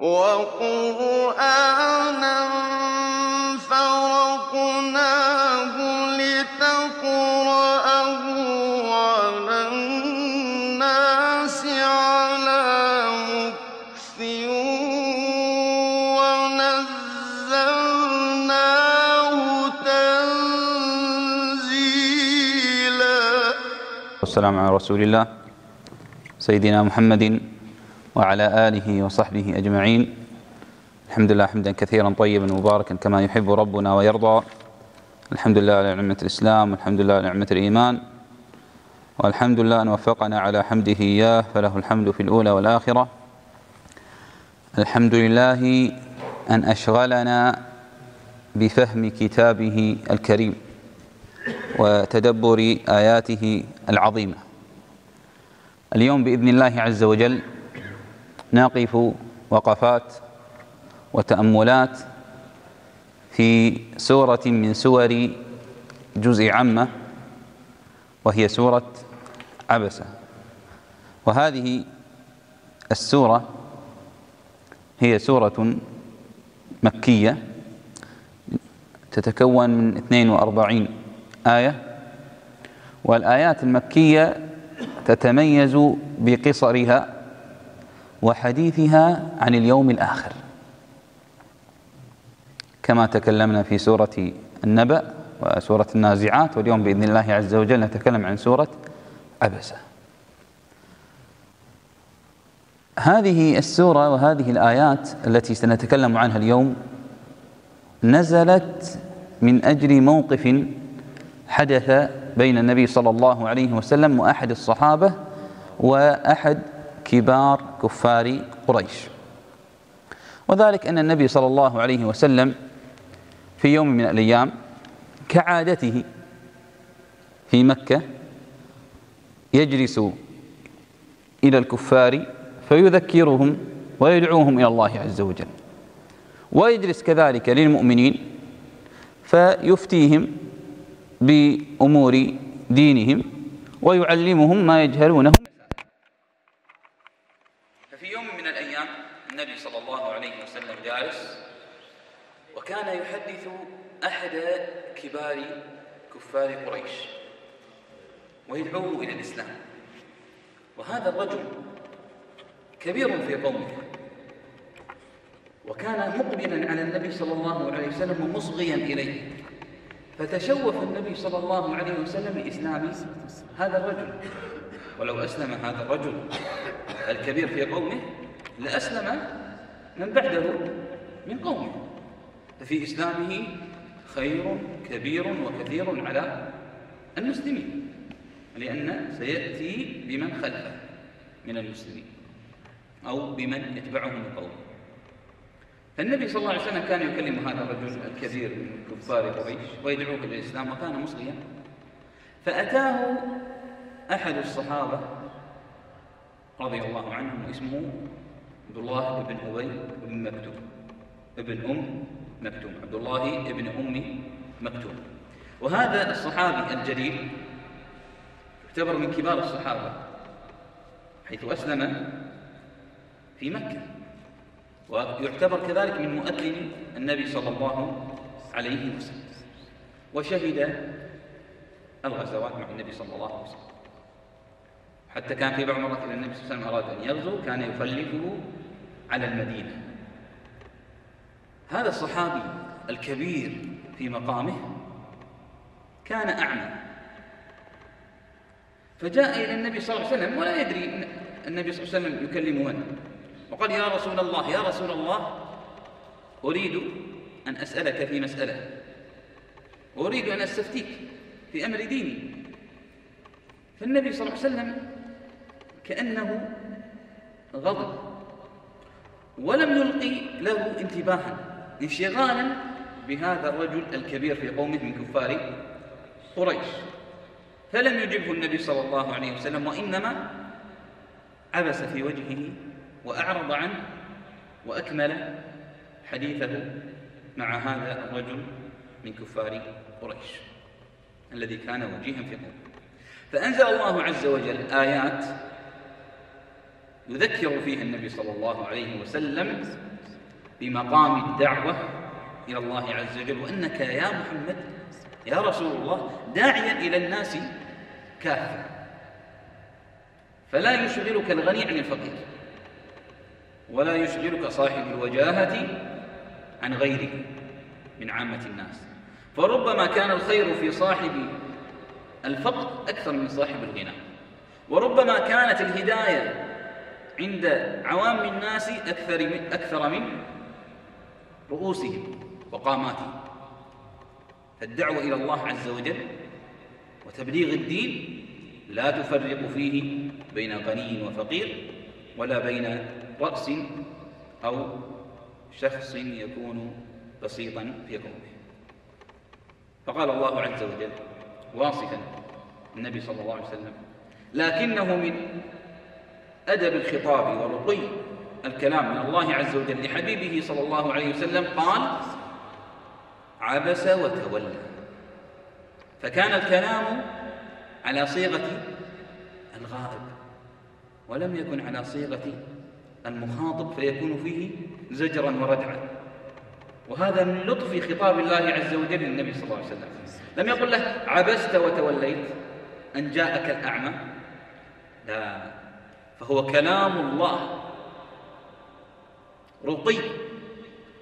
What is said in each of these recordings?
وَقُرْآنًا فَرَقْنَاهُ لِتَقْرَأَهُ عَلَى النَّاسِ عَلَىٰ مُكْثٍ وَنَزَّلْنَاهُ تَنزِيلًا. والسلام على رسول الله. سيدنا محمد وعلى آله وصحبه أجمعين. الحمد لله حمدا كثيرا طيبا مباركا كما يحب ربنا ويرضى. الحمد لله على نعمة الإسلام والحمد لله على نعمة الإيمان. والحمد لله أن وفقنا على حمده إياه فله الحمد في الأولى والآخرة. الحمد لله أن أشغلنا بفهم كتابه الكريم وتدبر آياته العظيمة. اليوم بإذن الله عز وجل نقف وقفات وتأملات في سورة من سور جزء عامة وهي سورة عبسة. وهذه السورة هي سورة مكية تتكون من 42 آية. والآيات المكية تتميز بقصرها وحديثها عن اليوم الآخر. كما تكلمنا في سورة النبأ وسورة النازعات واليوم بإذن الله عز وجل نتكلم عن سورة عبسة هذه السورة وهذه الآيات التي سنتكلم عنها اليوم نزلت من أجل موقف حدث بين النبي صلى الله عليه وسلم وأحد الصحابة وأحد كبار كفار قريش. وذلك أن النبي صلى الله عليه وسلم في يوم من الأيام كعادته في مكة يجلس إلى الكفار فيذكرهم ويدعوهم إلى الله عز وجل. ويجلس كذلك للمؤمنين فيفتيهم بأمور دينهم ويعلمهم ما يجهلونه ففي يوم من الأيام النبي صلى الله عليه وسلم جالس وكان يحدث أحد كبار كفار قريش ويدعوه إلى الإسلام. وهذا الرجل كبير في قومه وكان مقبلا على النبي صلى الله عليه وسلم ومصغيا إليه. فتشوف النبي صلى الله عليه وسلم لإسلام هذا الرجل. ولو أسلم هذا الرجل الكبير في قومه لأسلم من بعده من قومه. ففي إسلامه خير كبير وكثير على المسلمين لأن سيأتي بمن خلفه من المسلمين أو بمن يتبعه من قومه. فالنبي صلى الله عليه وسلم كان يكلم هذا الرجل الكبير من كفار قريش ويدعوه إلى الإسلام وكان مصليا فأتاه أحد الصحابة رضي الله عنهم اسمه عبد الله بن أبي بن مكتوم. ابن أم مكتوم. عبد الله بن أم مكتوم. وهذا الصحابي الجليل يعتبر من كبار الصحابة حيث أسلم في مكة ويعتبر كذلك من مؤذن النبي صلى الله عليه وسلم. وشهد الغزوات مع النبي صلى الله عليه وسلم. حتى كان في بعض مرات إذا النبي صلى الله عليه وسلم أراد أن يغزو كان يخلفه على المدينة. هذا الصحابي الكبير في مقامه كان أعمى. فجاء إلى النبي صلى الله عليه وسلم ولا يدري النبي صلى الله عليه وسلم يكلم من وقال يا رسول الله يا رسول الله أريد أن أسألك في مسألة. وأريد أن أستفتيك في أمر ديني. فالنبي صلى الله عليه وسلم كأنه غضب. ولم يلقي له انتباها انشغالا بهذا الرجل الكبير في قومه من كفار قريش. فلم يجبه النبي صلى الله عليه وسلم وإنما عبس في وجهه وأعرض عنه وأكمل حديثه مع هذا الرجل من كفار قريش الذي كان وجيها في قومه. فأنزل الله عز وجل آيات يذكر فيها النبي صلى الله عليه وسلم بمقام الدعوة إلى الله عز وجل وأنك يا محمد يا رسول الله داعيا إلى الناس كافة. فلا يشغلك الغني عن الفقير ولا يشغلك صاحب الوجاهة عن غيره من عامة الناس. فربما كان الخير في صاحب الفقر أكثر من صاحب الغنى وربما كانت الهداية عند عوام الناس أكثر من, أكثر من رؤوسهم وقاماتهم. فالدعوة إلى الله عز وجل وتبليغ الدين لا تفرق فيه بين غني وفقير ولا بين رأس أو شخص يكون بسيطا في قومه. فقال الله عز وجل واصفا النبي صلى الله عليه وسلم لكنه من أدب الخطاب ورقي الكلام من الله عز وجل لحبيبه صلى الله عليه وسلم قال عبس وتولى فكان الكلام على صيغة الغائب ولم يكن على صيغة المخاطب فيكون فيه زجرا وردعا. وهذا من لطف خطاب الله عز وجل للنبي صلى الله عليه وسلم. لم يقل له عبست وتوليت أن جاءك الأعمى. لا. فهو كلام الله. رقي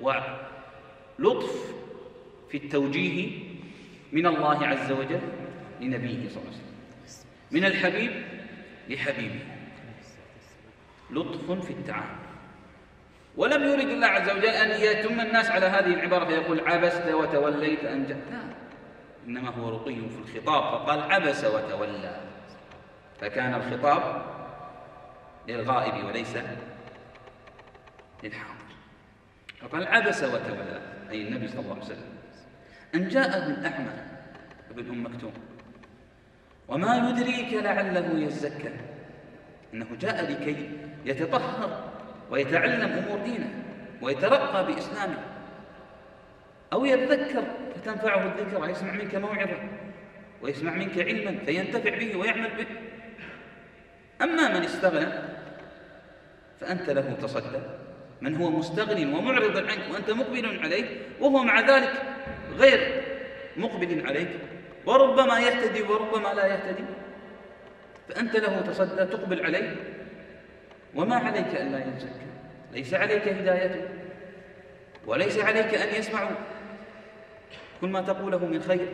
ولطف في التوجيه من الله عز وجل لنبيه صلى الله عليه وسلم. من الحبيب لحبيبه. لطف في التعامل. ولم يرد الله عز وجل أن يتم الناس على هذه العبارة فيقول عبست وتوليت أن جاء لا. إنما هو رقي في الخطاب فقال عبس وتولى. فكان الخطاب للغائب وليس للحاضر. فقال عبس وتولى أي النبي صلى الله عليه وسلم. أن جاءه الأعمى ابن أم مكتوم. وما يدريك لعله يزكى. إنه جاء لكي يتطهر ويتعلم أمور دينه ويترقى بإسلامه. أو يتذكر فتنفعه الذكر ويسمع منك موعظة ويسمع منك علما فينتفع به ويعمل به. أما من استغنى فأنت له تصدى. من هو مستغن ومعرض عنك وأنت مقبل عليه وهو مع ذلك غير مقبل عليك. وربما يهتدي وربما لا يهتدي. فأنت له تصدى تقبل عليه. وما عليك أن لا يزكى ليس عليك هدايته وليس عليك أن يسمعوا كل ما تقوله من خير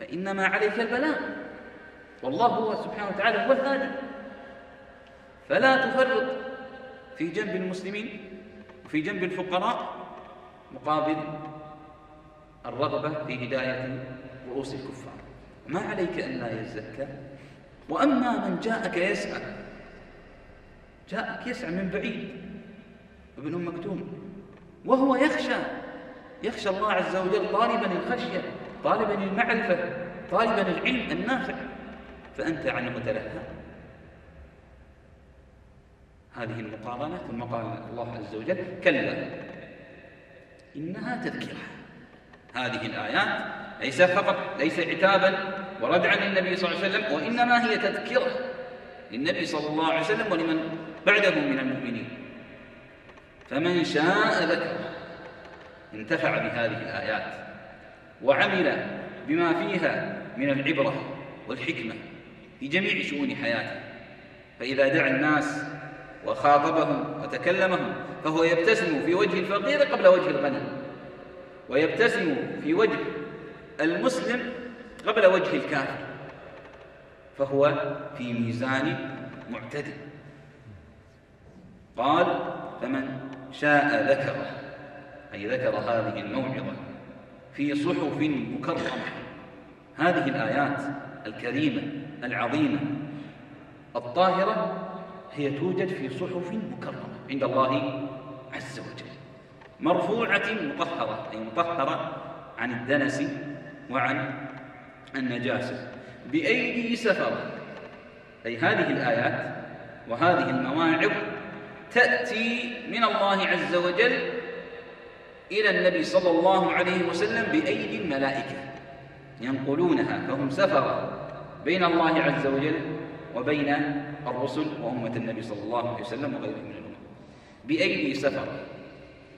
فإنما عليك البلاء. والله هو سبحانه وتعالى هو الهادي. فلا تفرط. في جنب المسلمين وفي جنب الفقراء مقابل الرغبة في هداية رؤوس الكفار. ما عليك أن لا يزكى؟ وأما من جاءك يسعى جاءك يسعى من بعيد ابن أم مكتوم وهو يخشى يخشى الله عز وجل طالبا الخشية طالبا المعرفة طالبا العلم النافع فأنت عنه تلهى هذه المقارنة. ثم قال الله عز وجل كلا إنها تذكرة. هذه الآيات ليس فقط ليس عتابا وردعا للنبي صلى الله عليه وسلم وإنما هي تذكرة للنبي صلى الله عليه وسلم ولمن بعده من المؤمنين. فمن شاء ذكر انتفع بهذه الآيات وعمل بما فيها من العبرة والحكمة في جميع شؤون حياته. فإذا دعا الناس وخاطبهم وتكلمهم فهو يبتسم في وجه الفقير قبل وجه الغني ويبتسم في وجه المسلم قبل وجه الكافر فهو في ميزان معتدل. قال فمن شاء ذكره أي ذكر هذه الموعظة في صحف مكرمة. هذه الآيات الكريمة العظيمة الطاهرة هي توجد في صحف مكرمة عند الله عز وجل مرفوعة مطهرة أي مطهرة عن الدنس وعن النجاسة بأيدي سفرة أي هذه الآيات وهذه المواعظ تأتي من الله عز وجل إلى النبي صلى الله عليه وسلم بأيدي الملائكة ينقلونها فهم سفرة بين الله عز وجل وبين الرسل وأمة النبي صلى الله عليه وسلم وغيرهم من الأمم بأيدي سفرة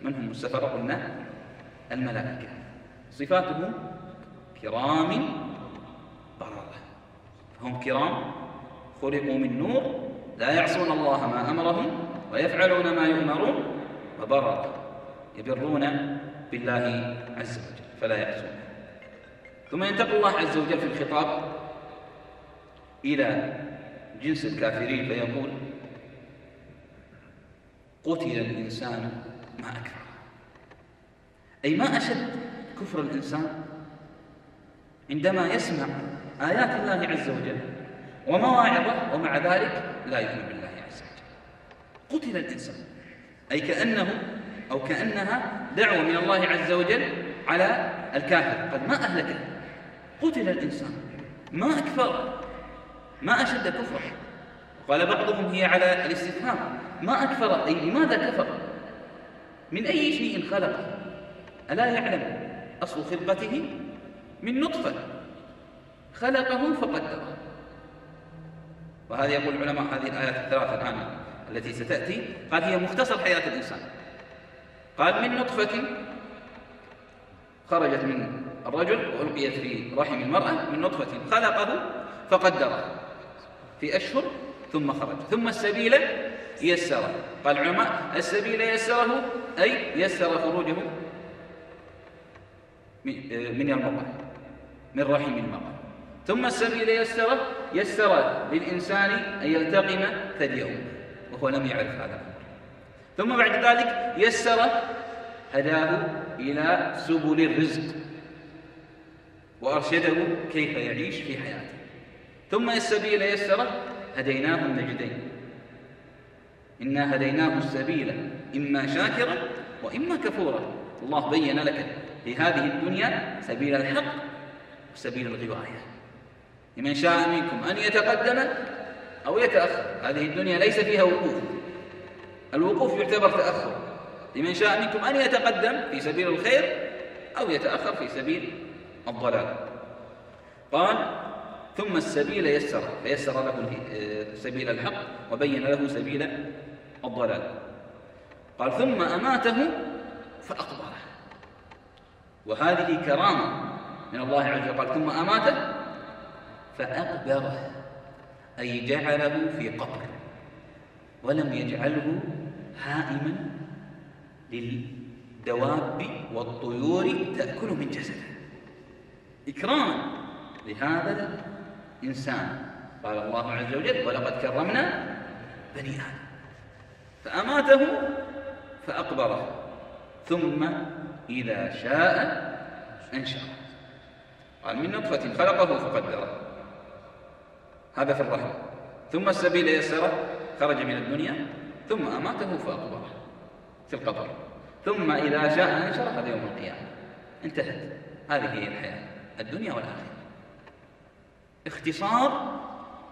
من هم السفرة قلنا الملائكة. صفاتهم كرام بررة. فهم كرام. خلقوا من نور. لا يعصون الله ما أمرهم ويفعلون ما يؤمرون وبررة. يبرون بالله عز وجل. فلا يعصون. ثم ينتقل الله عز وجل في الخطاب إلى جنس الكافرين فيقول قتل الإنسان ما أكفر أي ما أشد كفر الإنسان عندما يسمع آيات الله عز وجل ومواعظه ومع ذلك لا يؤمن بالله عز وجل. قتل الإنسان. أي كأنه أو كأنها دعوة من الله عز وجل على الكافر. قد ما أهلكه. قتل الإنسان. ما أكفر ما أشد كفره قال بعضهم هي على الاستفهام. ما أكفر؟ أي لماذا كفر؟ من أي شيء خلقه؟ ألا يعلم؟ أصل خلقته من نطفة. خلقه فقدره. وهذا يقول العلماء هذه الآيات الثلاثة الآن التي ستأتي. قال هي مختصر حياة الإنسان. قال من نطفة خرجت من الرجل وألقيت في رحم المرأة من نطفة خلقه فقدره. في أشهر ثم خرج. ثم السبيل يسره. قال العلماء السبيل يسره أي يسر خروجه من المرأة من رحم المرأة. ثم السبيل يسره يسر للإنسان أن يلتقم ثديه وهو لم يعرف هذا الأمر. ثم بعد ذلك يسر هداه إلى سبل الرزق وأرشده كيف يعيش في حياته. ثم السبيل يسره هديناه النجدين. إنا هديناه السبيل إما شاكرا وإما كفورا. الله بين لك في هذه الدنيا سبيل الحق وسبيل الغواية. لمن شاء منكم أن يتقدم أو يتأخر. هذه الدنيا ليس فيها وقوف. الوقوف يعتبر تأخر. لمن شاء منكم أن يتقدم في سبيل الخير أو يتأخر في سبيل الضلال. قال ثم السبيل يسر فيسر له سبيل الحق وبين له سبيل الضلال. قال ثم أماته فأقبره وهذه كرامة من الله عز وجل. قال ثم أماته فأقبره أي جعله في قبر ولم يجعله هائما للدواب والطيور تأكل من جسده. إكراما لهذا الإنسان قال الله عز وجل ولقد كرمنا بني آدم. فأماته فأقبره. ثم إذا شاء أنشره قال من نطفة خلقه فقدره. هذا في الرحم. ثم السبيل يسره خرج من الدنيا. ثم أماته فأقبره في القبر. ثم إذا شاء أنشره هذا يوم القيامة. انتهت. هذه هي الحياة الدنيا والآخرة. اختصار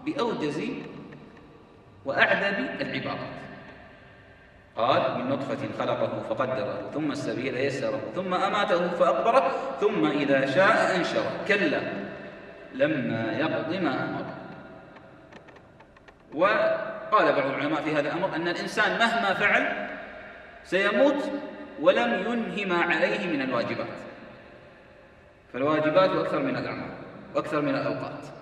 بأوجز وأعذب العبارات. قال من نطفة خلقه فقدره ثم السبيل يسره ثم أماته فأقبره ثم إذا شاء أنشره. كلا لما يقض ما أمره وقال بعض العلماء في هذا الأمر أن الإنسان مهما فعل سيموت ولم ينهي ما عليه من الواجبات. فالواجبات أكثر من الأعمال وأكثر من الأوقات.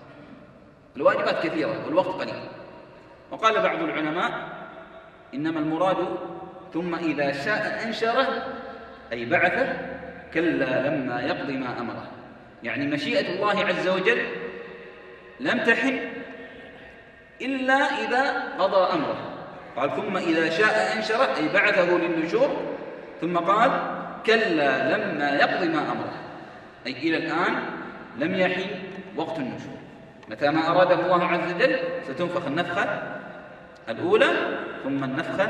الواجبات كثيرة والوقت قليل. وقال بعض العلماء إنما المراد ثم إذا شاء أنشره أي بعثه كلا لما يقضي ما أمره. يعني مشيئة الله عز وجل لم تحن إلا إذا قضى أمره. قال ثم إذا شاء أنشره أي بعثه للنشور. ثم قال كلا لما يقضي ما أمره. أي إلى الآن لم يحن وقت النشور. متى ما أراده الله عز وجل ستنفخ النفخة الأولى ثم النفخة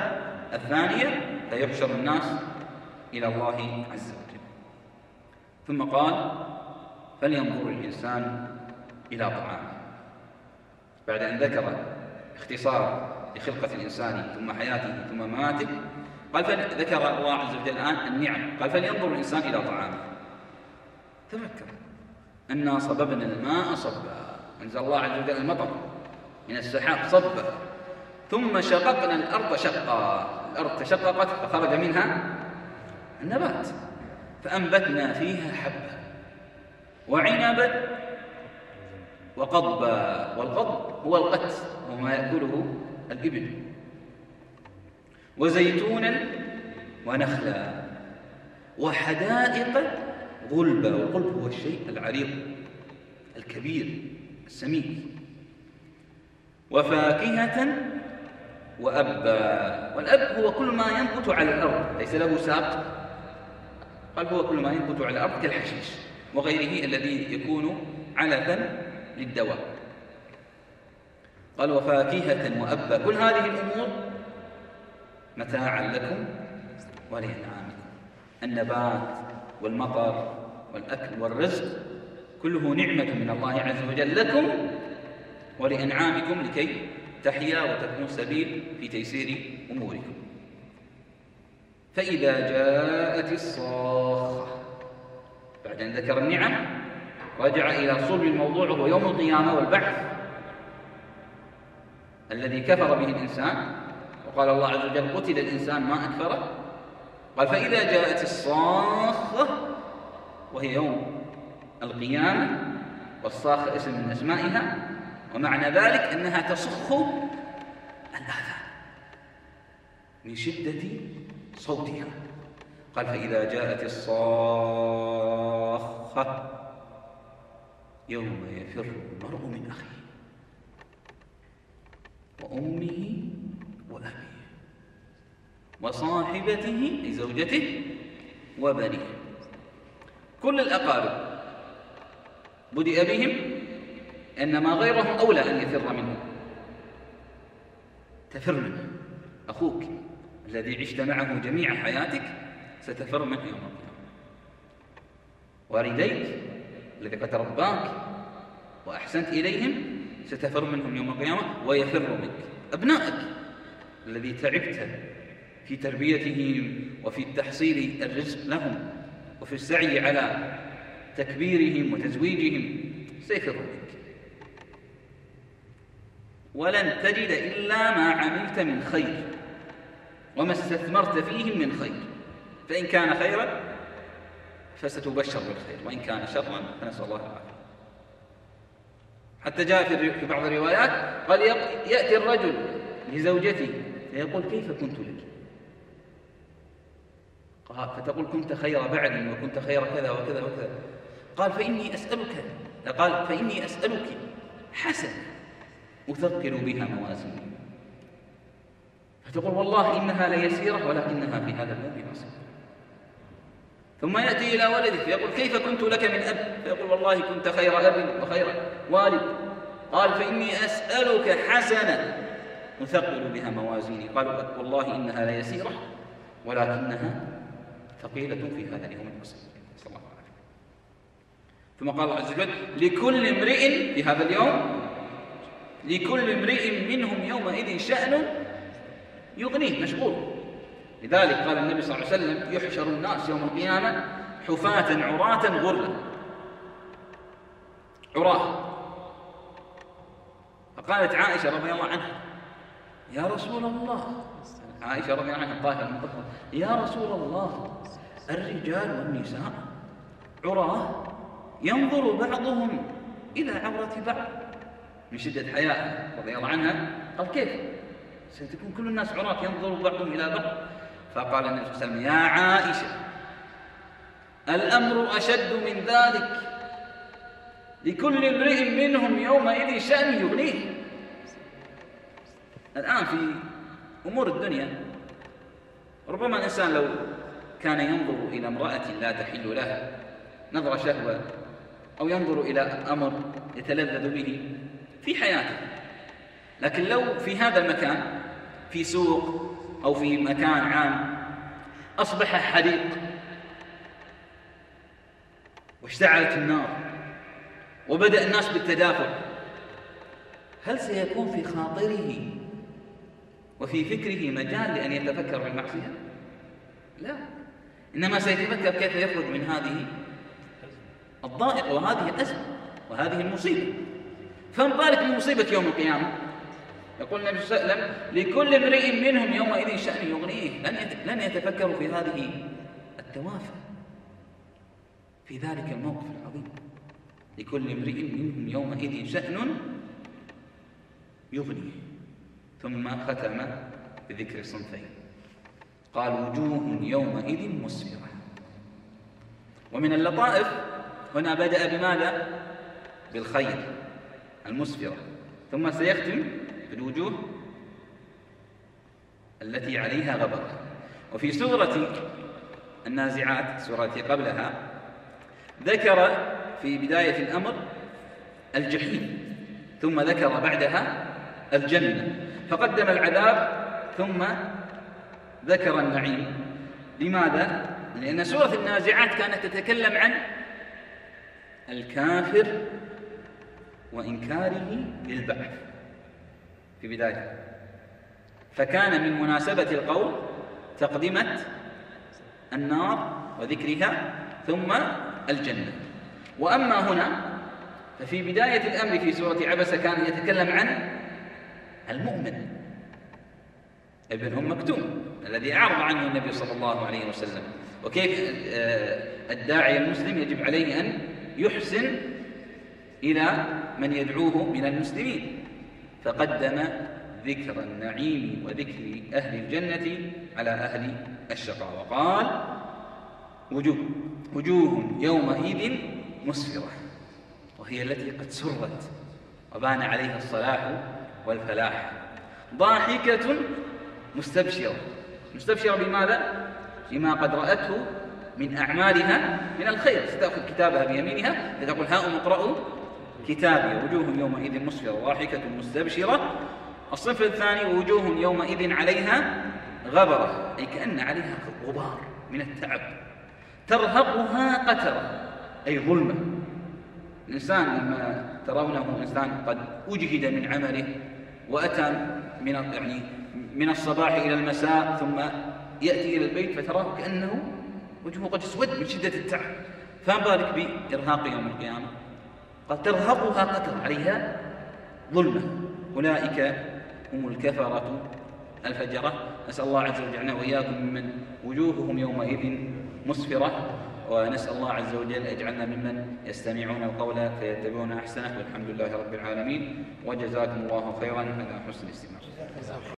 الثانية فيحشر الناس إلى الله عز وجل. ثم قال فلينظر الإنسان إلى طعامه. بعد أن ذكر اختصار لخلقة الإنسان ثم حياته ثم مماته قال ذكر الله عز وجل الآن النعم. قال فلينظر الإنسان إلى طعامه. تفكر أنا صببنا الماء صبا. أنزل الله عز وجل المطر من السحاب صبا ثم شققنا الأرض شقا الأرض تشققت فخرج منها النبات فأنبتنا فيها حبة وعنبا وقضبا والقضب هو القت هو ما يأكله الإبل وزيتونا ونخلا وحدائق غلبا والغلب هو الشيء العريض الكبير. السمين وفاكهة وأبا. والأب هو كل ما ينبت على الأرض. ليس له ساق. قال هو كل ما ينبت على الأرض كالحشيش. وغيره الذي يكون علفا للدواء. قال وفاكهة وأبا. كل هذه الأمور متاعا لكم ولأنعامكم. النبات والمطر والأكل والرزق كله نعمة من الله عز وجل لكم ولأنعامكم لكي تحيا وتكون سبيل في تيسير أموركم. فإذا جاءت الصاخة بعد أن ذكر النعم رجع إلى صلب الموضوع وهو يوم القيامة والبعث الذي كفر به الإنسان. وقال الله عز وجل قتل الإنسان ما أكفره. قال فإذا جاءت الصاخة وهي يوم القيامة والصاخة اسم من أسمائها ومعنى ذلك أنها تصخ الآذان من شدة صوتها. قال فإذا جاءت الصاخة يوم يفر المرء من أخيه وأمه وأبيه وصاحبته أي زوجته وبنيه. كل الأقارب بدأ بهم إنما غيرهم أولى أن يفر منه. تفر منه. أخوك الذي عشت معه جميع حياتك ستفر منه يوم القيامة. والديك الذي قد رباك وأحسنت إليهم ستفر منهم يوم القيامة ويفر منك. أبنائك الذي تعبت في تربيتهم وفي تحصيل الرزق لهم وفي السعي على تكبيرهم وتزويجهم. منك ولن تجد إلا ما عملت من خير وما استثمرت فيهم من خير. فإن كان خيرا فستبشر بالخير وإن كان شرا فنسأل الله العافية. حتى جاء في بعض الروايات قال يأتي الرجل لزوجته فيقول كيف كنت لك؟ فتقول كنت خير بعد وكنت خير كذا وكذا وكذا. قال فإني أسألك قال فإني أسألك حسن أثقل بها موازيني فتقول والله إنها ليسيرة ولكنها في هذا الباب بسيطة ثم يأتي إلى ولده فيقول كيف كنت لك من أب؟ فيقول والله كنت خير أب وخير والد. قال فإني أسألك حسنة أثقل بها موازيني قال والله إنها ليسيرة ولكنها ثقيلة في هذا اليوم البسيط صلى الله عليه وسلم ثم قال الله عز وجل لكل امرئ في هذا اليوم لكل امرئ منهم يومئذ شأن يغنيه مشغول. لذلك قال النبي صلى الله عليه وسلم يحشر الناس يوم القيامة حفاة عراة غرلا. عراة. فقالت عائشة رضي الله عنها يا رسول الله. عائشة رضي الله عنها الطاهرة المطهرة يا رسول الله الرجال والنساء عراة ينظر بعضهم إلى عورة بعض من شدة حياء رضي الله عنها. قال كيف؟ ستكون كل الناس عراة ينظر بعضهم إلى بعض. فقال النبي صلى الله عليه وسلم يا عائشة الأمر أشد من ذلك. لكل امرئ منهم يومئذ شأن يغنيه. الآن في أمور الدنيا ربما الإنسان لو كان ينظر إلى امرأة لا تحل له نظر شهوة أو ينظر إلى أمر يتلذذ به في حياته لكن لو في هذا المكان في سوق أو في مكان عام أصبح حريق واشتعلت النار وبدأ الناس بالتدافع هل سيكون في خاطره وفي فكره مجال لأن يتفكر بالمعصية؟ لا إنما سيتفكر كيف يخرج من هذه الضائقة وهذه الأزمة وهذه المصيبة. فما بالك بمصيبة يوم القيامة؟ يقول النبي صلى الله عليه وسلم لكل امرئ منهم يومئذ شأن يغنيه. لن يتفكروا في هذه التوافه في ذلك الموقف العظيم. لكل امرئ منهم يومئذ شأن يغنيه. ثم ختم بذكر صنفين قال وجوه يومئذ مسفرة. ومن اللطائف هنا بدأ بماذا؟ بالخير المسفرة ثم سيختم بالوجوه التي عليها غبر وفي سورة النازعات سورة قبلها ذكر في بداية الأمر الجحيم ثم ذكر بعدها الجنة فقدم العذاب ثم ذكر النعيم لماذا؟ لأن سورة النازعات كانت تتكلم عن الكافر وإنكاره للبعث. في بداية. فكان من مناسبة القول تقدمة النار وذكرها ثم الجنة. وأما هنا ففي بداية الأمر في سورة عبس كان يتكلم عن المؤمن ابن أم مكتوم الذي أعرض عنه النبي صلى الله عليه وسلم. وكيف آه، الداعي المسلم يجب عليه أن يحسن إلى من يدعوه من المسلمين فقدم ذكر النعيم وذكر أهل الجنة على أهل الشقاء وقال وجوه وجوه يومئذ مسفرة وهي التي قد سرت وبان عليها الصلاح والفلاح ضاحكة مستبشرة مستبشرة بماذا؟ بما قد رأته من أعمالها من الخير. ستأخذ كتابها بيمينها فتقول هاؤم اقرأوا كتابي. وجوه يومئذ مسفرة ضاحكة مستبشرة. الصنف الثاني وجوه يومئذ عليها غبرة أي كأن عليها غبار من التعب. ترهقها قترة أي ظلمة. الإنسان لما ترونه إنسان قد أجهد من عمله وأتى من يعني من الصباح إلى المساء ثم يأتي إلى البيت فتراه كأنه وجهه قد اسود من شدة التعب. فما بالك بإرهاق يوم القيامة؟ قد ترهقها قتر عليها ظلمة. أولئك هم الكفرة الفجرة. نسأل الله عز وجل أن وإياكم ممن وجوههم يومئذ مسفرة. ونسأل الله عز وجل يجعلنا ممن يستمعون القول فيتبعون أحسنه. والحمد لله رب العالمين. وجزاكم الله خيرا على حسن الاستماع.